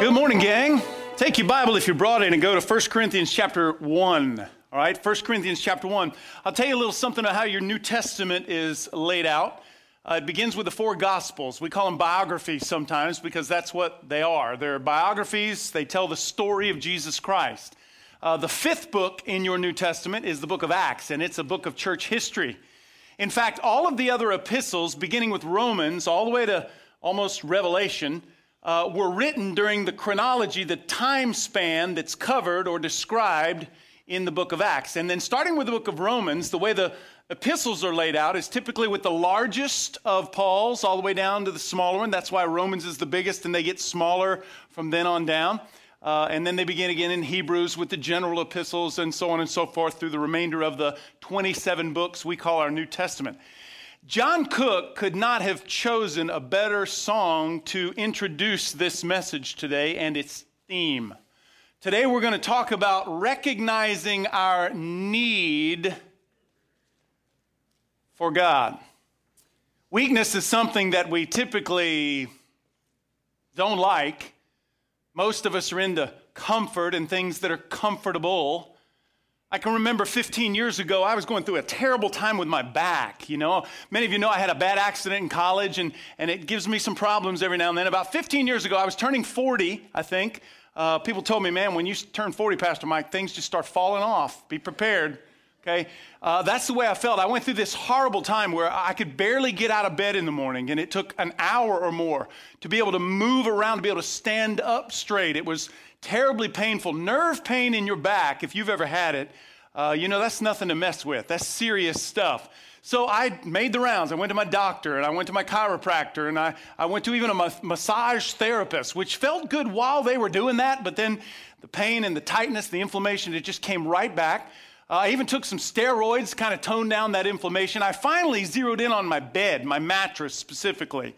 Good morning, gang. Take your Bible if you brought it and go to 1 Corinthians chapter 1. All right, 1 Corinthians chapter 1. I'll tell you a little something about how your New Testament is laid out. Uh, it begins with the four Gospels. We call them biographies sometimes because that's what they are. They're biographies, they tell the story of Jesus Christ. Uh, the fifth book in your New Testament is the book of Acts, and it's a book of church history. In fact, all of the other epistles, beginning with Romans all the way to almost Revelation, uh, were written during the chronology, the time span that's covered or described in the book of Acts. And then starting with the book of Romans, the way the epistles are laid out is typically with the largest of Paul's all the way down to the smaller one. That's why Romans is the biggest and they get smaller from then on down. Uh, and then they begin again in Hebrews with the general epistles and so on and so forth through the remainder of the 27 books we call our New Testament. John Cook could not have chosen a better song to introduce this message today and its theme. Today we're going to talk about recognizing our need for God. Weakness is something that we typically don't like. Most of us are into comfort and things that are comfortable. I can remember 15 years ago, I was going through a terrible time with my back. You know, many of you know I had a bad accident in college, and, and it gives me some problems every now and then. About 15 years ago, I was turning 40, I think. Uh, people told me, man, when you turn 40, Pastor Mike, things just start falling off. Be prepared. Okay? Uh, that's the way I felt. I went through this horrible time where I could barely get out of bed in the morning, and it took an hour or more to be able to move around, to be able to stand up straight. It was terribly painful. Nerve pain in your back, if you've ever had it, uh, you know, that's nothing to mess with. That's serious stuff. So I made the rounds. I went to my doctor and I went to my chiropractor and I, I went to even a ma- massage therapist, which felt good while they were doing that, but then the pain and the tightness, the inflammation, it just came right back. Uh, I even took some steroids, kind of toned down that inflammation. I finally zeroed in on my bed, my mattress specifically.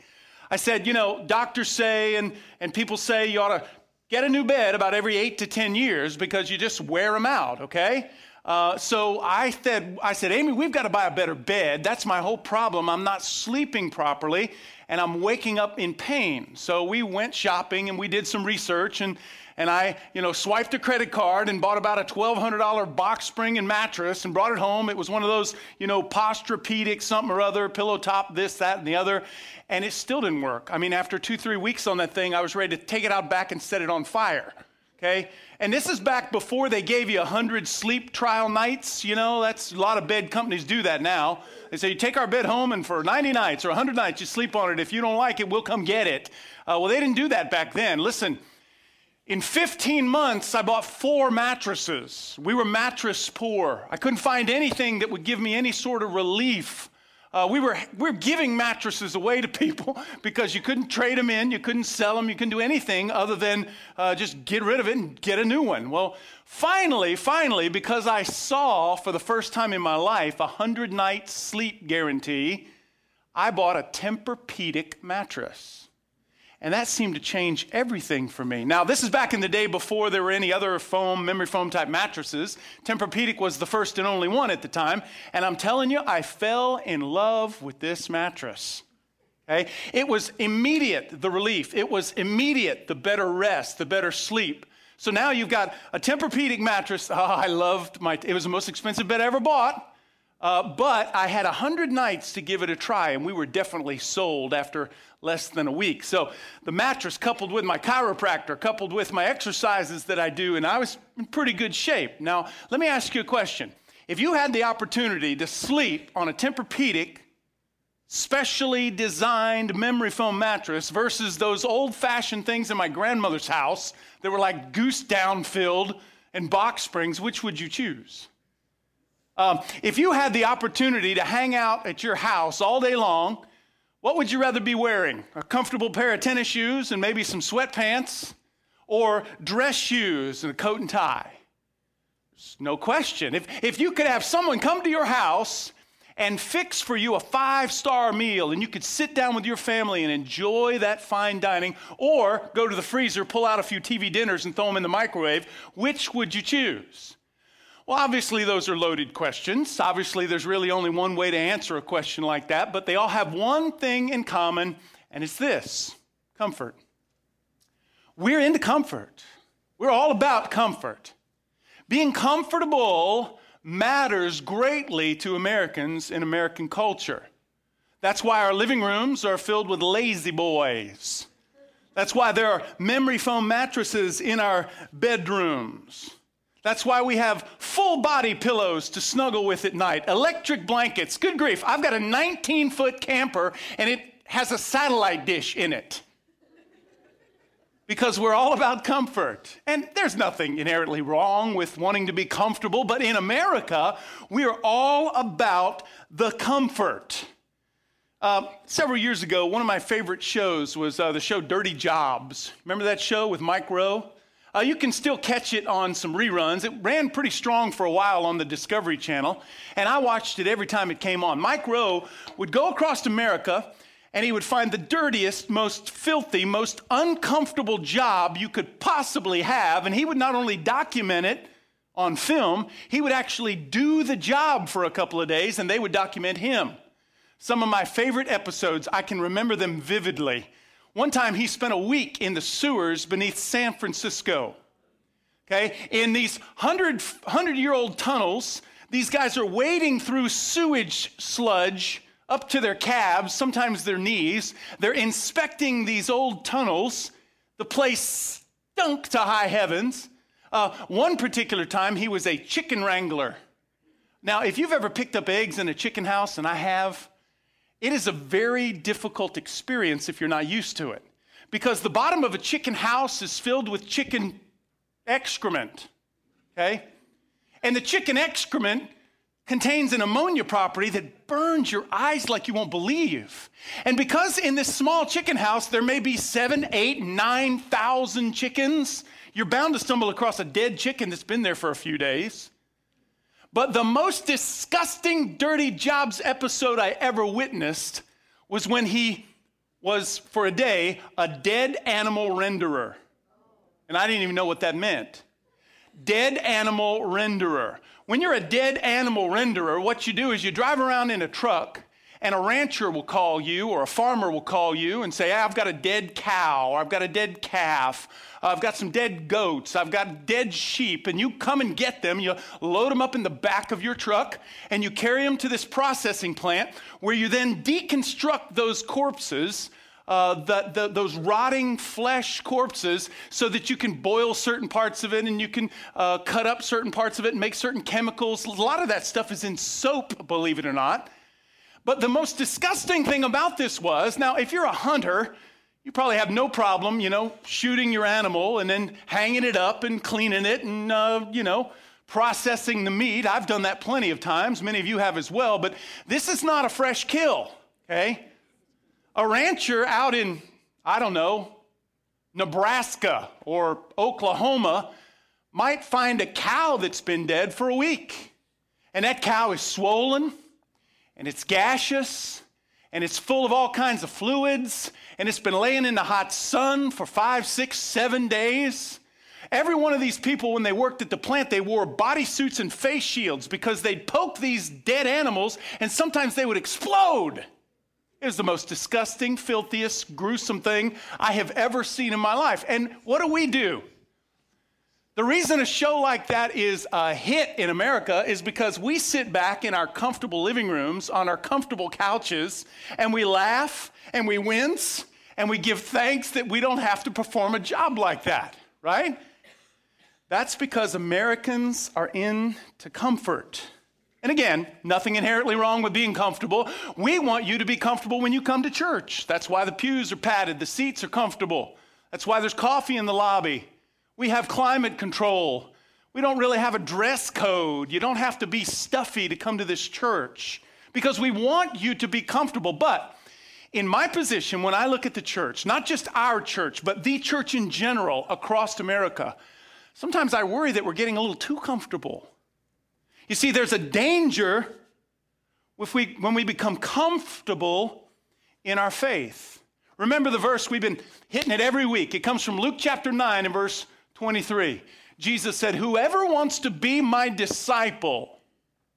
I said, you know, doctors say and, and people say you ought to get a new bed about every eight to 10 years because you just wear them out, okay? Uh, so I said, I said, Amy, we've got to buy a better bed. That's my whole problem. I'm not sleeping properly and I'm waking up in pain. So we went shopping and we did some research and and I, you know, swiped a credit card and bought about a $1,200 box spring and mattress and brought it home. It was one of those, you know, Posturepedic something or other, pillow top, this, that, and the other. And it still didn't work. I mean, after two, three weeks on that thing, I was ready to take it out back and set it on fire. Okay? And this is back before they gave you 100 sleep trial nights. You know, that's a lot of bed companies do that now. They say, you take our bed home, and for 90 nights or 100 nights, you sleep on it. If you don't like it, we'll come get it. Uh, well, they didn't do that back then. Listen, in 15 months, I bought four mattresses. We were mattress poor. I couldn't find anything that would give me any sort of relief. Uh, we, were, we were giving mattresses away to people because you couldn't trade them in, you couldn't sell them, you couldn't do anything other than uh, just get rid of it and get a new one. Well, finally, finally, because I saw for the first time in my life a 100 night sleep guarantee, I bought a Tempur-Pedic mattress. And that seemed to change everything for me. Now, this is back in the day before there were any other foam, memory foam type mattresses. Tempur-Pedic was the first and only one at the time. And I'm telling you, I fell in love with this mattress. Okay? It was immediate, the relief. It was immediate, the better rest, the better sleep. So now you've got a Tempur-Pedic mattress. Oh, I loved my, it was the most expensive bed I ever bought. Uh, but I had 100 nights to give it a try, and we were definitely sold after less than a week. So the mattress, coupled with my chiropractor, coupled with my exercises that I do, and I was in pretty good shape. Now, let me ask you a question. If you had the opportunity to sleep on a Tempur-Pedic, specially designed memory foam mattress versus those old fashioned things in my grandmother's house that were like goose down filled and box springs, which would you choose? Um, if you had the opportunity to hang out at your house all day long, what would you rather be wearing? A comfortable pair of tennis shoes and maybe some sweatpants, or dress shoes and a coat and tie? No question. If, if you could have someone come to your house and fix for you a five star meal and you could sit down with your family and enjoy that fine dining, or go to the freezer, pull out a few TV dinners, and throw them in the microwave, which would you choose? Well, obviously, those are loaded questions. Obviously, there's really only one way to answer a question like that, but they all have one thing in common, and it's this comfort. we're into comfort. We're all about comfort. Being comfortable matters greatly to Americans in American culture. That's why our living rooms are filled with lazy boys. That's why there are memory foam mattresses in our bedrooms. That's why we have full body pillows to snuggle with at night, electric blankets. Good grief, I've got a 19 foot camper and it has a satellite dish in it. Because we're all about comfort. And there's nothing inherently wrong with wanting to be comfortable, but in America, we are all about the comfort. Uh, several years ago, one of my favorite shows was uh, the show Dirty Jobs. Remember that show with Mike Rowe? Uh, you can still catch it on some reruns. It ran pretty strong for a while on the Discovery Channel, and I watched it every time it came on. Mike Rowe would go across America and he would find the dirtiest, most filthy, most uncomfortable job you could possibly have, and he would not only document it on film, he would actually do the job for a couple of days, and they would document him. Some of my favorite episodes, I can remember them vividly. One time he spent a week in the sewers beneath San Francisco. Okay, in these 100, 100 year old tunnels, these guys are wading through sewage sludge up to their calves, sometimes their knees. They're inspecting these old tunnels. The place stunk to high heavens. Uh, one particular time, he was a chicken wrangler. Now, if you've ever picked up eggs in a chicken house, and I have, it is a very difficult experience if you're not used to it because the bottom of a chicken house is filled with chicken excrement, okay? And the chicken excrement contains an ammonia property that burns your eyes like you won't believe. And because in this small chicken house there may be seven, eight, nine thousand chickens, you're bound to stumble across a dead chicken that's been there for a few days. But the most disgusting Dirty Jobs episode I ever witnessed was when he was, for a day, a dead animal renderer. And I didn't even know what that meant. Dead animal renderer. When you're a dead animal renderer, what you do is you drive around in a truck and a rancher will call you or a farmer will call you and say, I've got a dead cow, or I've got a dead calf, I've got some dead goats, I've got dead sheep, and you come and get them. You load them up in the back of your truck and you carry them to this processing plant where you then deconstruct those corpses. Uh, the, the, those rotting flesh corpses so that you can boil certain parts of it and you can uh, cut up certain parts of it and make certain chemicals. A lot of that stuff is in soap, believe it or not. But the most disgusting thing about this was now, if you're a hunter, you probably have no problem, you know, shooting your animal and then hanging it up and cleaning it and, uh, you know, processing the meat. I've done that plenty of times. Many of you have as well. But this is not a fresh kill, okay? A rancher out in, I don't know, Nebraska or Oklahoma might find a cow that's been dead for a week. And that cow is swollen and it's gaseous and it's full of all kinds of fluids and it's been laying in the hot sun for five, six, seven days. Every one of these people, when they worked at the plant, they wore bodysuits and face shields because they'd poke these dead animals and sometimes they would explode. It was the most disgusting, filthiest, gruesome thing I have ever seen in my life. And what do we do? The reason a show like that is a hit in America is because we sit back in our comfortable living rooms on our comfortable couches and we laugh and we wince and we give thanks that we don't have to perform a job like that, right? That's because Americans are into comfort. And again, nothing inherently wrong with being comfortable. We want you to be comfortable when you come to church. That's why the pews are padded, the seats are comfortable. That's why there's coffee in the lobby. We have climate control. We don't really have a dress code. You don't have to be stuffy to come to this church because we want you to be comfortable. But in my position, when I look at the church, not just our church, but the church in general across America, sometimes I worry that we're getting a little too comfortable. You see, there's a danger if we, when we become comfortable in our faith. Remember the verse, we've been hitting it every week. It comes from Luke chapter 9 and verse 23. Jesus said, Whoever wants to be my disciple,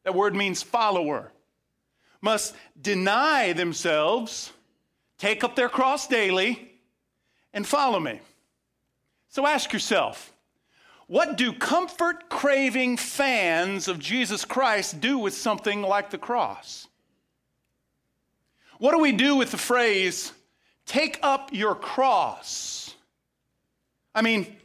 that word means follower, must deny themselves, take up their cross daily, and follow me. So ask yourself what do comfort craving fans of Jesus Christ do with something like the cross? What do we do with the phrase, take up your cross? I mean,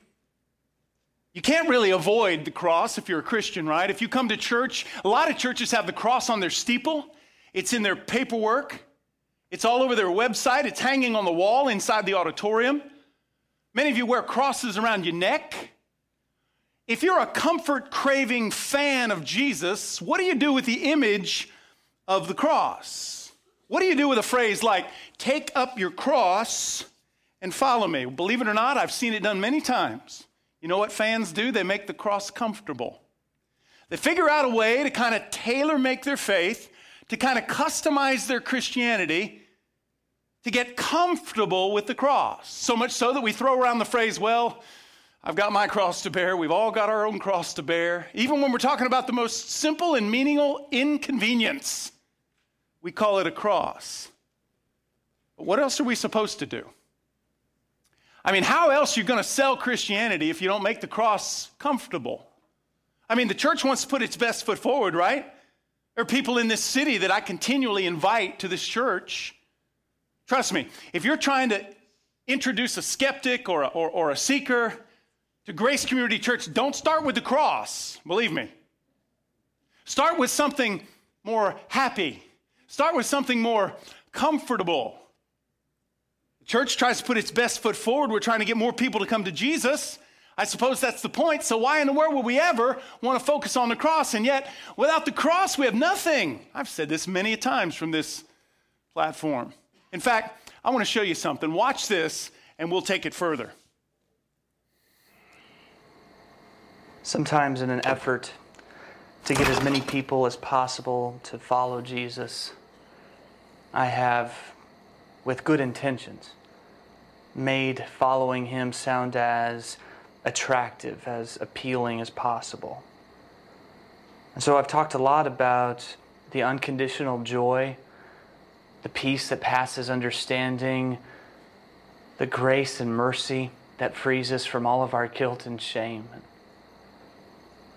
you can't really avoid the cross if you're a Christian, right? If you come to church, a lot of churches have the cross on their steeple, it's in their paperwork, it's all over their website, it's hanging on the wall inside the auditorium. Many of you wear crosses around your neck. If you're a comfort craving fan of Jesus, what do you do with the image of the cross? What do you do with a phrase like, take up your cross and follow me? Believe it or not, I've seen it done many times. You know what fans do? They make the cross comfortable. They figure out a way to kind of tailor make their faith, to kind of customize their Christianity, to get comfortable with the cross. So much so that we throw around the phrase, well, I've got my cross to bear. We've all got our own cross to bear. Even when we're talking about the most simple and meaningful inconvenience, we call it a cross. But what else are we supposed to do? I mean, how else are you going to sell Christianity if you don't make the cross comfortable? I mean, the church wants to put its best foot forward, right? There are people in this city that I continually invite to this church. Trust me, if you're trying to introduce a skeptic or a, or, or a seeker to Grace Community Church, don't start with the cross, believe me. Start with something more happy, start with something more comfortable. Church tries to put its best foot forward. We're trying to get more people to come to Jesus. I suppose that's the point. So, why in the world would we ever want to focus on the cross? And yet, without the cross, we have nothing. I've said this many times from this platform. In fact, I want to show you something. Watch this, and we'll take it further. Sometimes, in an effort to get as many people as possible to follow Jesus, I have, with good intentions, made following him sound as attractive, as appealing as possible. And so I've talked a lot about the unconditional joy, the peace that passes understanding, the grace and mercy that frees us from all of our guilt and shame.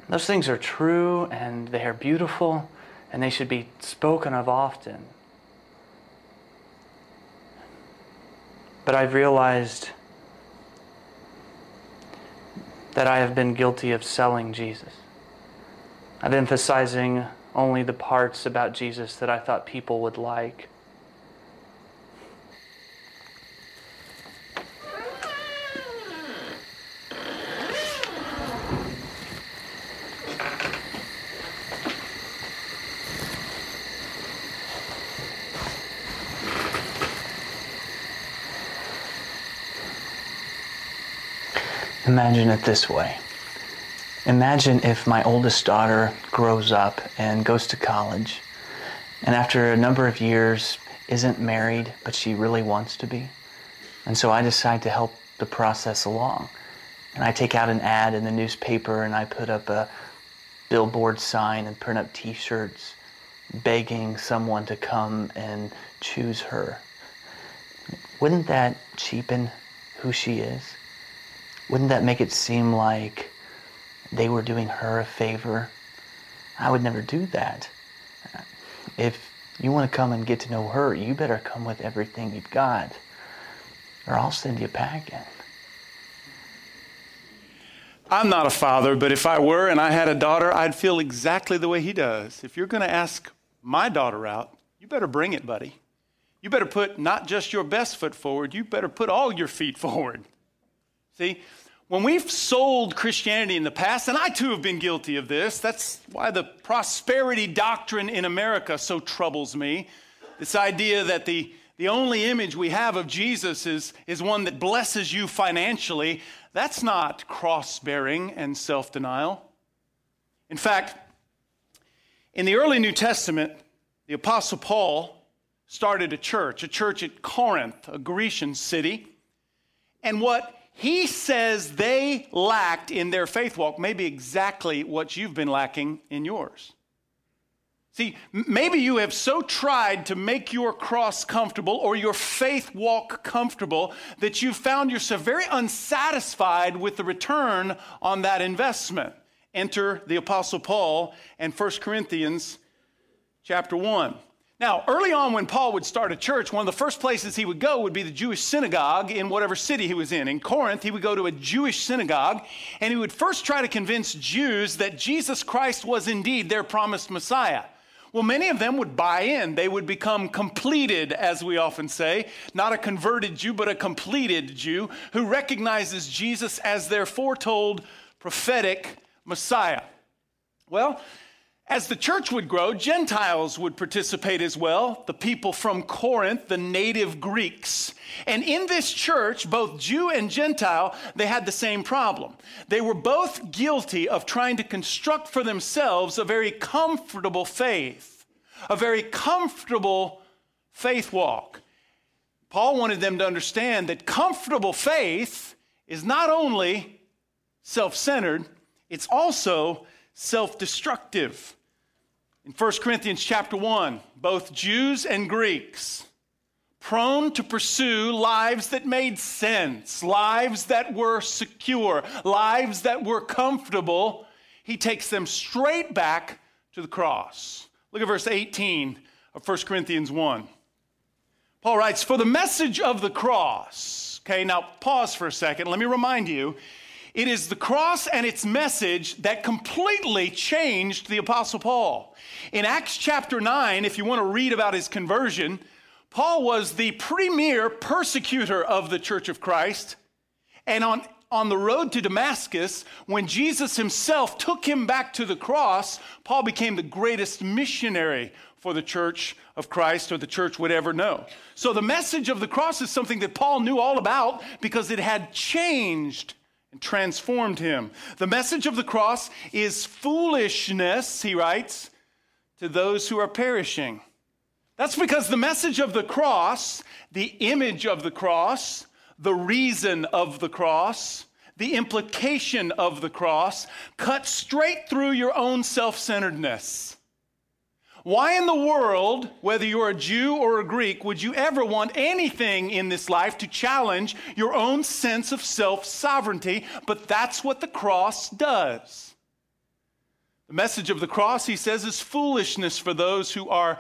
Those things are true and they are beautiful and they should be spoken of often. But I've realized that I have been guilty of selling Jesus. Of emphasizing only the parts about Jesus that I thought people would like. Imagine it this way. Imagine if my oldest daughter grows up and goes to college, and after a number of years isn't married, but she really wants to be. And so I decide to help the process along. And I take out an ad in the newspaper and I put up a billboard sign and print up t shirts begging someone to come and choose her. Wouldn't that cheapen who she is? Wouldn't that make it seem like they were doing her a favor? I would never do that. If you want to come and get to know her, you better come with everything you've got, or I'll send you packing. I'm not a father, but if I were and I had a daughter, I'd feel exactly the way he does. If you're going to ask my daughter out, you better bring it, buddy. You better put not just your best foot forward, you better put all your feet forward. See, when we've sold Christianity in the past, and I too have been guilty of this, that's why the prosperity doctrine in America so troubles me. This idea that the, the only image we have of Jesus is, is one that blesses you financially, that's not cross bearing and self denial. In fact, in the early New Testament, the Apostle Paul started a church, a church at Corinth, a Grecian city. And what he says they lacked in their faith walk maybe exactly what you've been lacking in yours. See, maybe you have so tried to make your cross comfortable or your faith walk comfortable that you've found yourself very unsatisfied with the return on that investment. Enter the Apostle Paul and 1 Corinthians chapter 1. Now, early on, when Paul would start a church, one of the first places he would go would be the Jewish synagogue in whatever city he was in. In Corinth, he would go to a Jewish synagogue and he would first try to convince Jews that Jesus Christ was indeed their promised Messiah. Well, many of them would buy in. They would become completed, as we often say, not a converted Jew, but a completed Jew who recognizes Jesus as their foretold prophetic Messiah. Well, as the church would grow, Gentiles would participate as well, the people from Corinth, the native Greeks. And in this church, both Jew and Gentile, they had the same problem. They were both guilty of trying to construct for themselves a very comfortable faith, a very comfortable faith walk. Paul wanted them to understand that comfortable faith is not only self centered, it's also self destructive. In 1 Corinthians chapter 1, both Jews and Greeks, prone to pursue lives that made sense, lives that were secure, lives that were comfortable, he takes them straight back to the cross. Look at verse 18 of 1 Corinthians 1. Paul writes, For the message of the cross, okay, now pause for a second. Let me remind you it is the cross and its message that completely changed the Apostle Paul. In Acts chapter 9, if you want to read about his conversion, Paul was the premier persecutor of the church of Christ. And on, on the road to Damascus, when Jesus himself took him back to the cross, Paul became the greatest missionary for the church of Christ or the church would ever know. So the message of the cross is something that Paul knew all about because it had changed and transformed him. The message of the cross is foolishness, he writes, to those who are perishing. That's because the message of the cross, the image of the cross, the reason of the cross, the implication of the cross, cuts straight through your own self centeredness. Why in the world, whether you're a Jew or a Greek, would you ever want anything in this life to challenge your own sense of self sovereignty? But that's what the cross does. The message of the cross, he says, is foolishness for those who are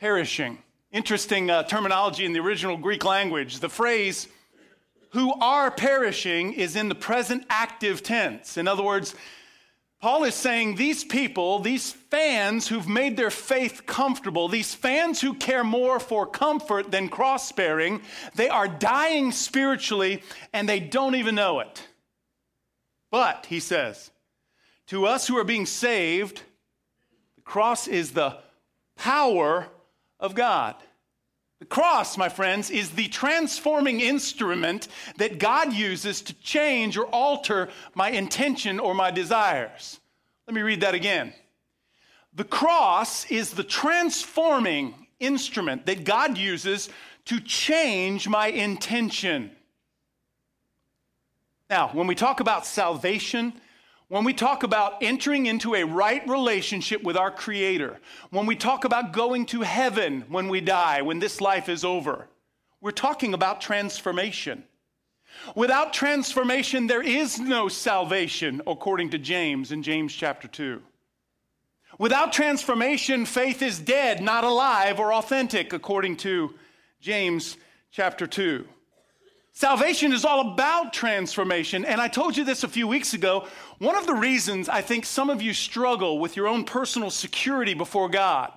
perishing. Interesting uh, terminology in the original Greek language. The phrase, who are perishing, is in the present active tense. In other words, Paul is saying these people, these fans who've made their faith comfortable, these fans who care more for comfort than cross bearing, they are dying spiritually and they don't even know it. But, he says, to us who are being saved, the cross is the power of God. The cross, my friends, is the transforming instrument that God uses to change or alter my intention or my desires. Let me read that again. The cross is the transforming instrument that God uses to change my intention. Now, when we talk about salvation, when we talk about entering into a right relationship with our Creator, when we talk about going to heaven when we die, when this life is over, we're talking about transformation. Without transformation, there is no salvation, according to James in James chapter 2. Without transformation, faith is dead, not alive or authentic, according to James chapter 2. Salvation is all about transformation. And I told you this a few weeks ago. One of the reasons I think some of you struggle with your own personal security before God.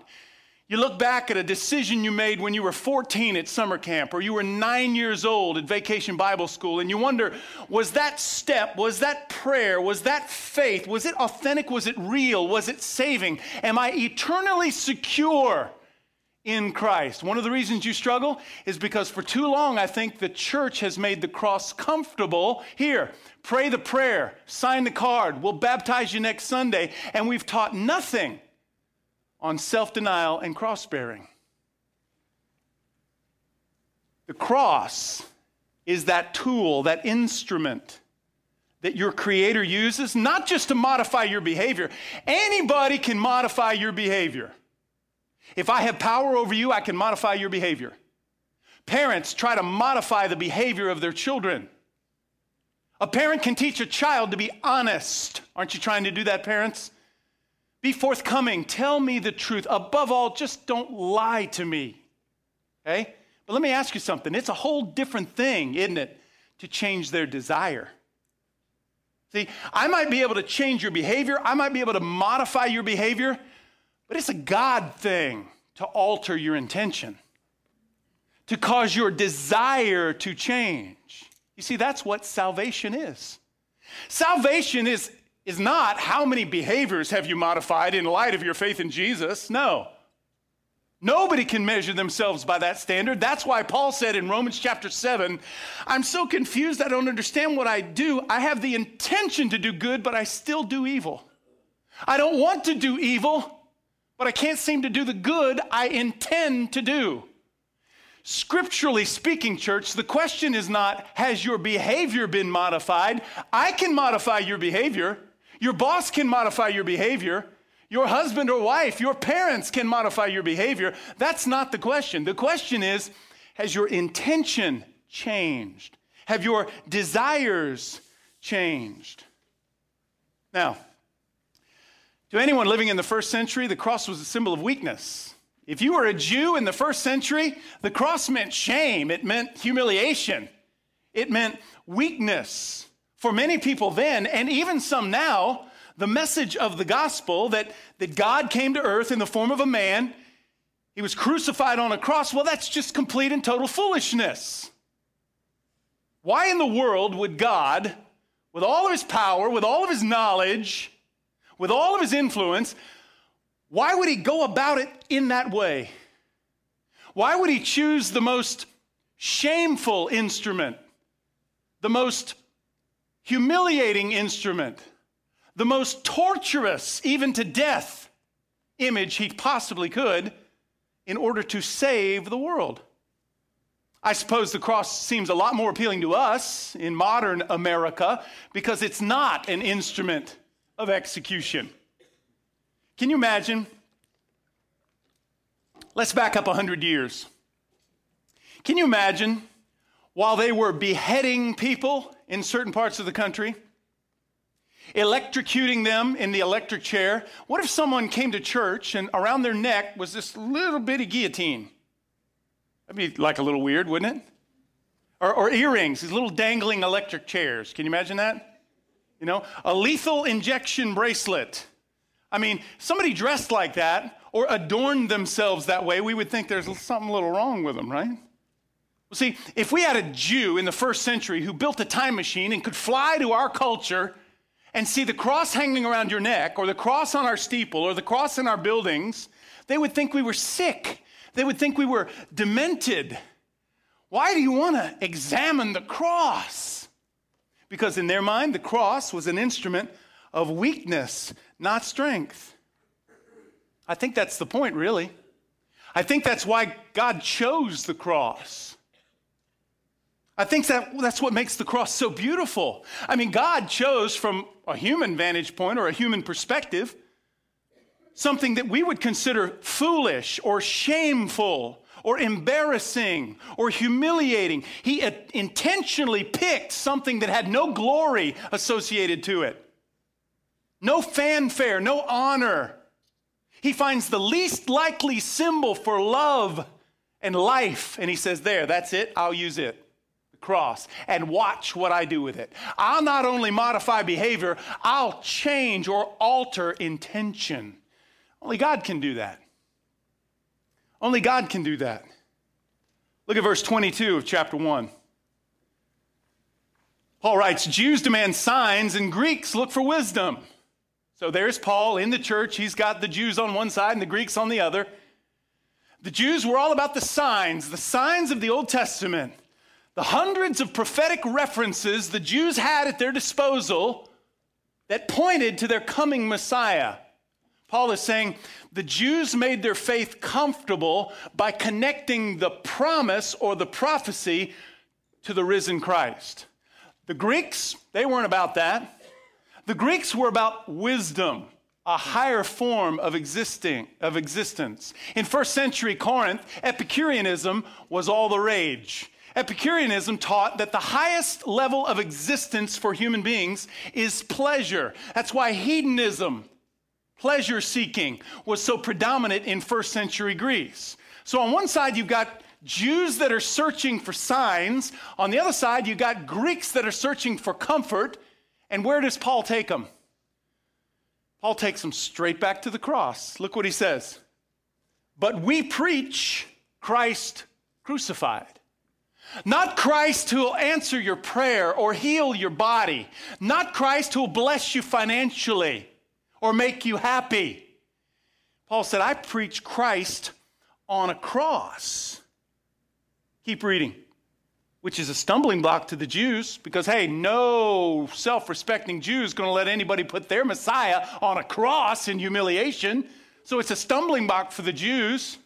You look back at a decision you made when you were 14 at summer camp, or you were nine years old at vacation Bible school, and you wonder was that step, was that prayer, was that faith, was it authentic, was it real, was it saving? Am I eternally secure? In Christ. One of the reasons you struggle is because for too long I think the church has made the cross comfortable. Here, pray the prayer, sign the card, we'll baptize you next Sunday, and we've taught nothing on self denial and cross bearing. The cross is that tool, that instrument that your Creator uses, not just to modify your behavior. Anybody can modify your behavior. If I have power over you, I can modify your behavior. Parents try to modify the behavior of their children. A parent can teach a child to be honest. Aren't you trying to do that, parents? Be forthcoming. Tell me the truth. Above all, just don't lie to me. Okay? But let me ask you something. It's a whole different thing, isn't it, to change their desire. See, I might be able to change your behavior, I might be able to modify your behavior, but it's a God thing to alter your intention, to cause your desire to change. You see, that's what salvation is. Salvation is, is not how many behaviors have you modified in light of your faith in Jesus. No. Nobody can measure themselves by that standard. That's why Paul said in Romans chapter 7 I'm so confused, I don't understand what I do. I have the intention to do good, but I still do evil. I don't want to do evil, but I can't seem to do the good I intend to do. Scripturally speaking, church, the question is not, has your behavior been modified? I can modify your behavior. Your boss can modify your behavior. Your husband or wife, your parents can modify your behavior. That's not the question. The question is, has your intention changed? Have your desires changed? Now, to anyone living in the first century, the cross was a symbol of weakness. If you were a Jew in the first century, the cross meant shame, it meant humiliation, it meant weakness. For many people then, and even some now, the message of the gospel that, that God came to earth in the form of a man, he was crucified on a cross, well, that's just complete and total foolishness. Why in the world would God, with all of his power, with all of his knowledge, with all of his influence, why would he go about it in that way? Why would he choose the most shameful instrument, the most humiliating instrument, the most torturous, even to death, image he possibly could in order to save the world? I suppose the cross seems a lot more appealing to us in modern America because it's not an instrument of execution. Can you imagine? Let's back up 100 years. Can you imagine while they were beheading people in certain parts of the country, electrocuting them in the electric chair? What if someone came to church and around their neck was this little bitty guillotine? That'd be like a little weird, wouldn't it? Or, or earrings, these little dangling electric chairs. Can you imagine that? You know, a lethal injection bracelet I mean, somebody dressed like that or adorned themselves that way, we would think there's something a little wrong with them, right? Well, see, if we had a Jew in the first century who built a time machine and could fly to our culture and see the cross hanging around your neck or the cross on our steeple or the cross in our buildings, they would think we were sick. They would think we were demented. Why do you want to examine the cross? Because in their mind, the cross was an instrument of weakness, not strength. I think that's the point, really. I think that's why God chose the cross. I think that that's what makes the cross so beautiful. I mean, God chose from a human vantage point or a human perspective something that we would consider foolish or shameful or embarrassing or humiliating. He intentionally picked something that had no glory associated to it no fanfare, no honor. He finds the least likely symbol for love and life, and he says, There, that's it, I'll use it. The cross, and watch what I do with it. I'll not only modify behavior, I'll change or alter intention. Only God can do that. Only God can do that. Look at verse 22 of chapter 1. Paul writes Jews demand signs, and Greeks look for wisdom. So there's Paul in the church. He's got the Jews on one side and the Greeks on the other. The Jews were all about the signs, the signs of the Old Testament, the hundreds of prophetic references the Jews had at their disposal that pointed to their coming Messiah. Paul is saying the Jews made their faith comfortable by connecting the promise or the prophecy to the risen Christ. The Greeks, they weren't about that. The Greeks were about wisdom, a higher form of existing of existence. In first century Corinth, Epicureanism was all the rage. Epicureanism taught that the highest level of existence for human beings is pleasure. That's why hedonism, pleasure seeking, was so predominant in first century Greece. So on one side, you've got Jews that are searching for signs. On the other side, you've got Greeks that are searching for comfort. And where does Paul take them? Paul takes them straight back to the cross. Look what he says. But we preach Christ crucified. Not Christ who will answer your prayer or heal your body. Not Christ who will bless you financially or make you happy. Paul said, I preach Christ on a cross. Keep reading. Which is a stumbling block to the Jews because, hey, no self respecting Jew is going to let anybody put their Messiah on a cross in humiliation. So it's a stumbling block for the Jews.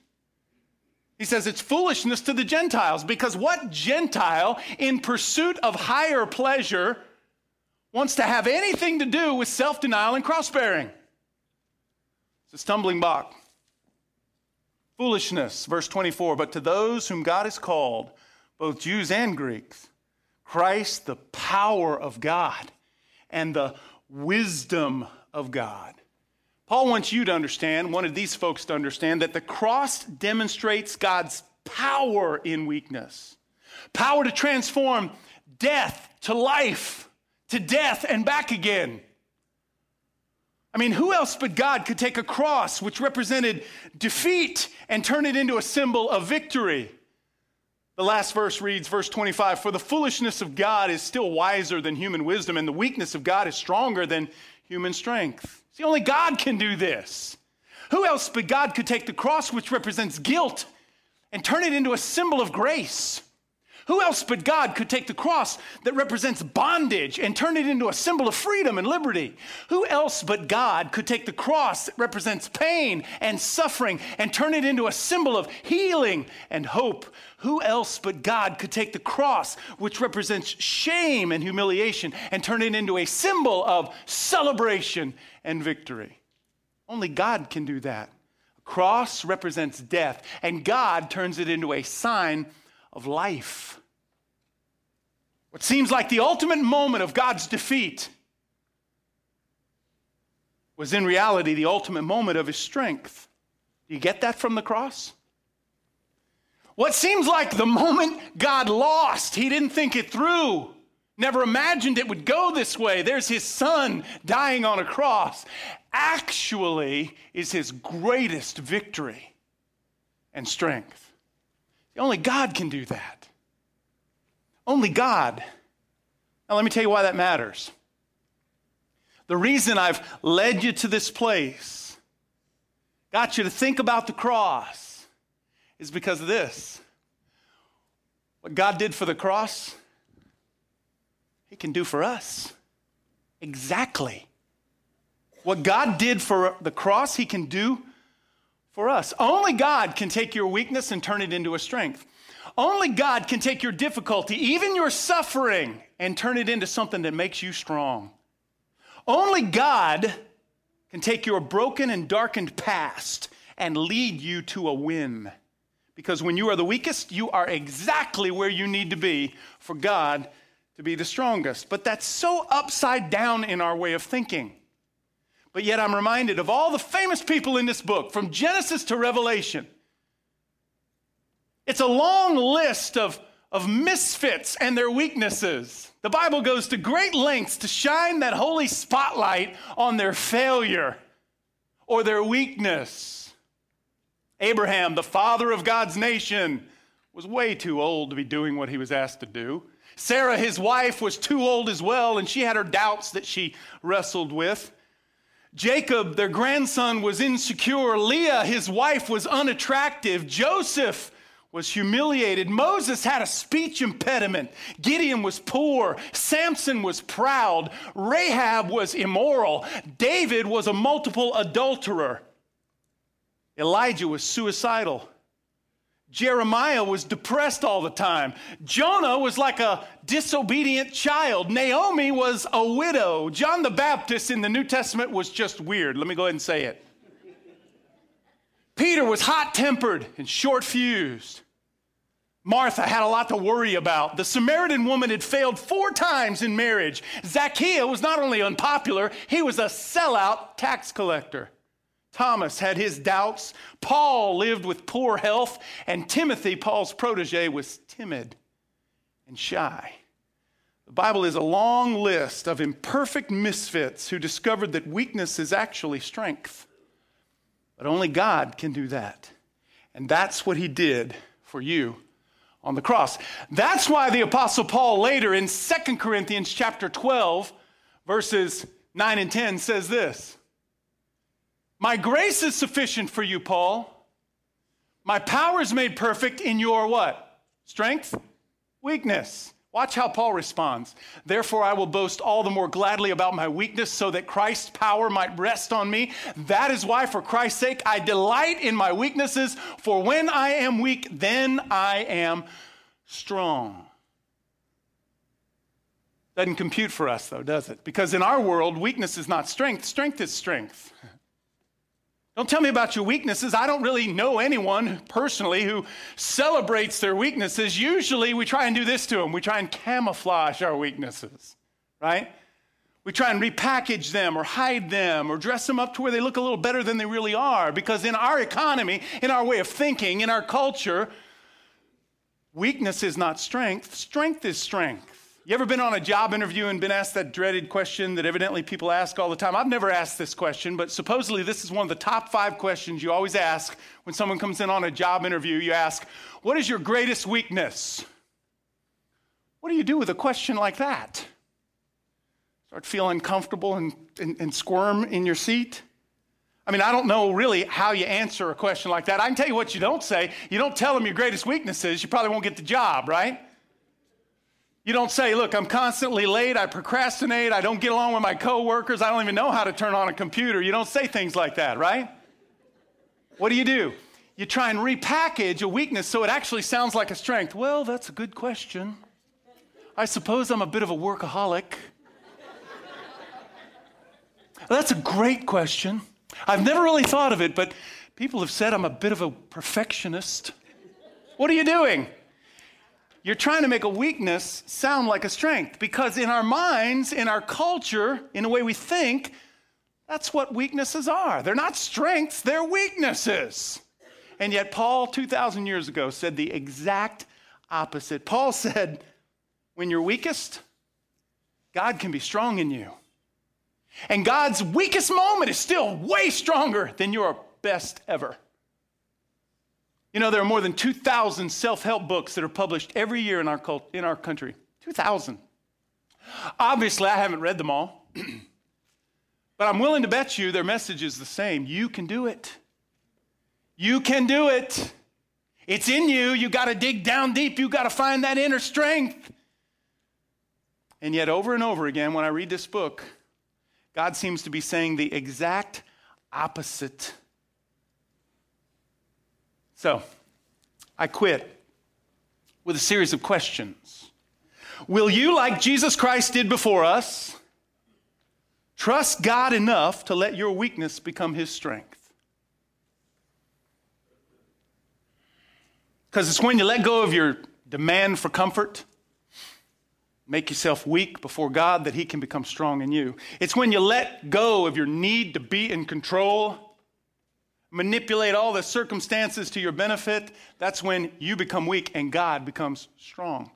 He says it's foolishness to the Gentiles because what Gentile, in pursuit of higher pleasure, wants to have anything to do with self denial and cross bearing? It's a stumbling block. Foolishness, verse 24. But to those whom God has called, both Jews and Greeks, Christ, the power of God and the wisdom of God. Paul wants you to understand, wanted these folks to understand, that the cross demonstrates God's power in weakness power to transform death to life, to death and back again. I mean, who else but God could take a cross which represented defeat and turn it into a symbol of victory? The last verse reads, verse 25 For the foolishness of God is still wiser than human wisdom, and the weakness of God is stronger than human strength. See, only God can do this. Who else but God could take the cross, which represents guilt, and turn it into a symbol of grace? Who else but God could take the cross that represents bondage and turn it into a symbol of freedom and liberty? Who else but God could take the cross that represents pain and suffering and turn it into a symbol of healing and hope? Who else but God could take the cross, which represents shame and humiliation, and turn it into a symbol of celebration and victory? Only God can do that. A cross represents death, and God turns it into a sign of life. What seems like the ultimate moment of God's defeat was in reality the ultimate moment of his strength. Do you get that from the cross? What seems like the moment God lost, he didn't think it through, never imagined it would go this way. There's his son dying on a cross. Actually, is his greatest victory and strength. Only God can do that. Only God. Now, let me tell you why that matters. The reason I've led you to this place, got you to think about the cross, is because of this. What God did for the cross, He can do for us. Exactly. What God did for the cross, He can do for us. Only God can take your weakness and turn it into a strength. Only God can take your difficulty, even your suffering, and turn it into something that makes you strong. Only God can take your broken and darkened past and lead you to a win. Because when you are the weakest, you are exactly where you need to be for God to be the strongest. But that's so upside down in our way of thinking. But yet I'm reminded of all the famous people in this book, from Genesis to Revelation. It's a long list of, of misfits and their weaknesses. The Bible goes to great lengths to shine that holy spotlight on their failure or their weakness. Abraham, the father of God's nation, was way too old to be doing what he was asked to do. Sarah, his wife, was too old as well, and she had her doubts that she wrestled with. Jacob, their grandson, was insecure. Leah, his wife, was unattractive. Joseph was humiliated. Moses had a speech impediment. Gideon was poor. Samson was proud. Rahab was immoral. David was a multiple adulterer. Elijah was suicidal. Jeremiah was depressed all the time. Jonah was like a disobedient child. Naomi was a widow. John the Baptist in the New Testament was just weird. Let me go ahead and say it. Peter was hot tempered and short fused. Martha had a lot to worry about. The Samaritan woman had failed four times in marriage. Zacchaeus was not only unpopular, he was a sellout tax collector. Thomas had his doubts. Paul lived with poor health. And Timothy, Paul's protege, was timid and shy. The Bible is a long list of imperfect misfits who discovered that weakness is actually strength. But only God can do that. And that's what he did for you on the cross. That's why the apostle Paul later in 2 Corinthians chapter 12 verses 9 and 10 says this. My grace is sufficient for you, Paul. My power is made perfect in your what? Strength? Weakness. Watch how Paul responds. Therefore, I will boast all the more gladly about my weakness so that Christ's power might rest on me. That is why, for Christ's sake, I delight in my weaknesses, for when I am weak, then I am strong. Doesn't compute for us, though, does it? Because in our world, weakness is not strength, strength is strength. Don't tell me about your weaknesses. I don't really know anyone personally who celebrates their weaknesses. Usually we try and do this to them. We try and camouflage our weaknesses, right? We try and repackage them or hide them or dress them up to where they look a little better than they really are. Because in our economy, in our way of thinking, in our culture, weakness is not strength, strength is strength. You ever been on a job interview and been asked that dreaded question that evidently people ask all the time? I've never asked this question, but supposedly this is one of the top five questions you always ask when someone comes in on a job interview. You ask, What is your greatest weakness? What do you do with a question like that? Start feeling uncomfortable and, and, and squirm in your seat? I mean, I don't know really how you answer a question like that. I can tell you what you don't say. You don't tell them your greatest weakness is, you probably won't get the job, right? You don't say, look, I'm constantly late, I procrastinate, I don't get along with my coworkers, I don't even know how to turn on a computer. You don't say things like that, right? What do you do? You try and repackage a weakness so it actually sounds like a strength. Well, that's a good question. I suppose I'm a bit of a workaholic. that's a great question. I've never really thought of it, but people have said I'm a bit of a perfectionist. What are you doing? You're trying to make a weakness sound like a strength because in our minds, in our culture, in the way we think, that's what weaknesses are. They're not strengths, they're weaknesses. And yet, Paul, 2,000 years ago, said the exact opposite. Paul said, When you're weakest, God can be strong in you. And God's weakest moment is still way stronger than your best ever. You know, there are more than 2,000 self help books that are published every year in our, cult, in our country. 2,000. Obviously, I haven't read them all, but I'm willing to bet you their message is the same. You can do it. You can do it. It's in you. You got to dig down deep. You got to find that inner strength. And yet, over and over again, when I read this book, God seems to be saying the exact opposite so, I quit with a series of questions. Will you, like Jesus Christ did before us, trust God enough to let your weakness become His strength? Because it's when you let go of your demand for comfort, make yourself weak before God, that He can become strong in you. It's when you let go of your need to be in control manipulate all the circumstances to your benefit, that's when you become weak and God becomes strong.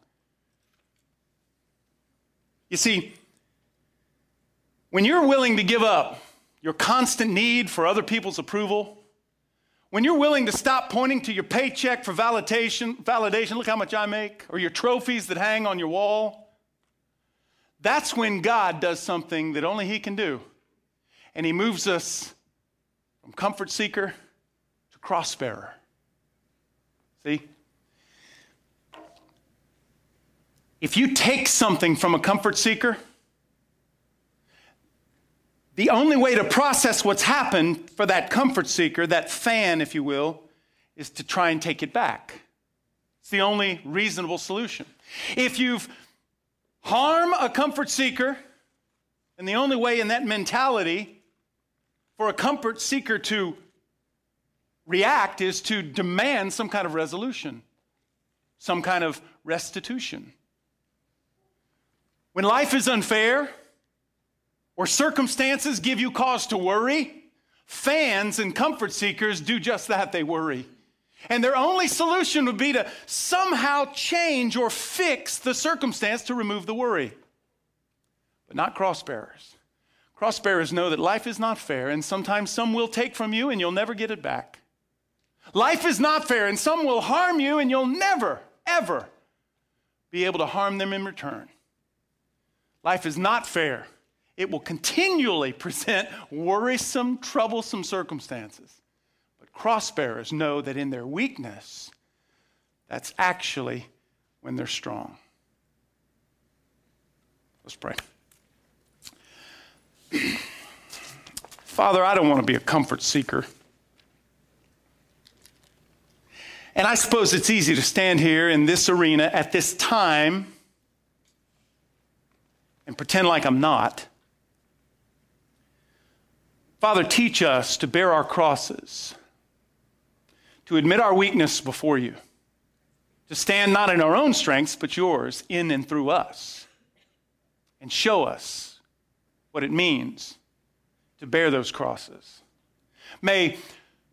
You see, when you're willing to give up your constant need for other people's approval, when you're willing to stop pointing to your paycheck for validation, validation, look how much I make, or your trophies that hang on your wall, that's when God does something that only He can do. And He moves us from comfort seeker to cross bearer. See? If you take something from a comfort seeker, the only way to process what's happened for that comfort seeker, that fan, if you will, is to try and take it back, It's the only reasonable solution. If you've harmed a comfort seeker, and the only way in that mentality for a comfort seeker to react is to demand some kind of resolution, some kind of restitution. When life is unfair or circumstances give you cause to worry, fans and comfort seekers do just that, they worry. And their only solution would be to somehow change or fix the circumstance to remove the worry. But not cross bearers. Cross bearers know that life is not fair, and sometimes some will take from you and you'll never get it back. Life is not fair, and some will harm you and you'll never, ever be able to harm them in return. Life is not fair. It will continually present worrisome, troublesome circumstances. Cross bearers know that in their weakness, that's actually when they're strong. Let's pray. Father, I don't want to be a comfort seeker. And I suppose it's easy to stand here in this arena at this time and pretend like I'm not. Father, teach us to bear our crosses to admit our weakness before you, to stand not in our own strengths, but yours in and through us, and show us what it means to bear those crosses. May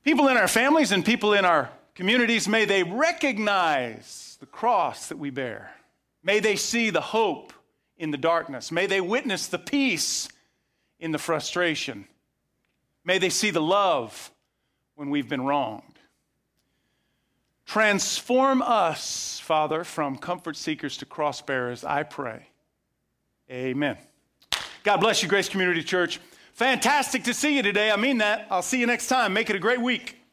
people in our families and people in our communities, may they recognize the cross that we bear. May they see the hope in the darkness. May they witness the peace in the frustration. May they see the love when we've been wronged. Transform us, Father, from comfort seekers to cross bearers, I pray. Amen. God bless you, Grace Community Church. Fantastic to see you today. I mean that. I'll see you next time. Make it a great week.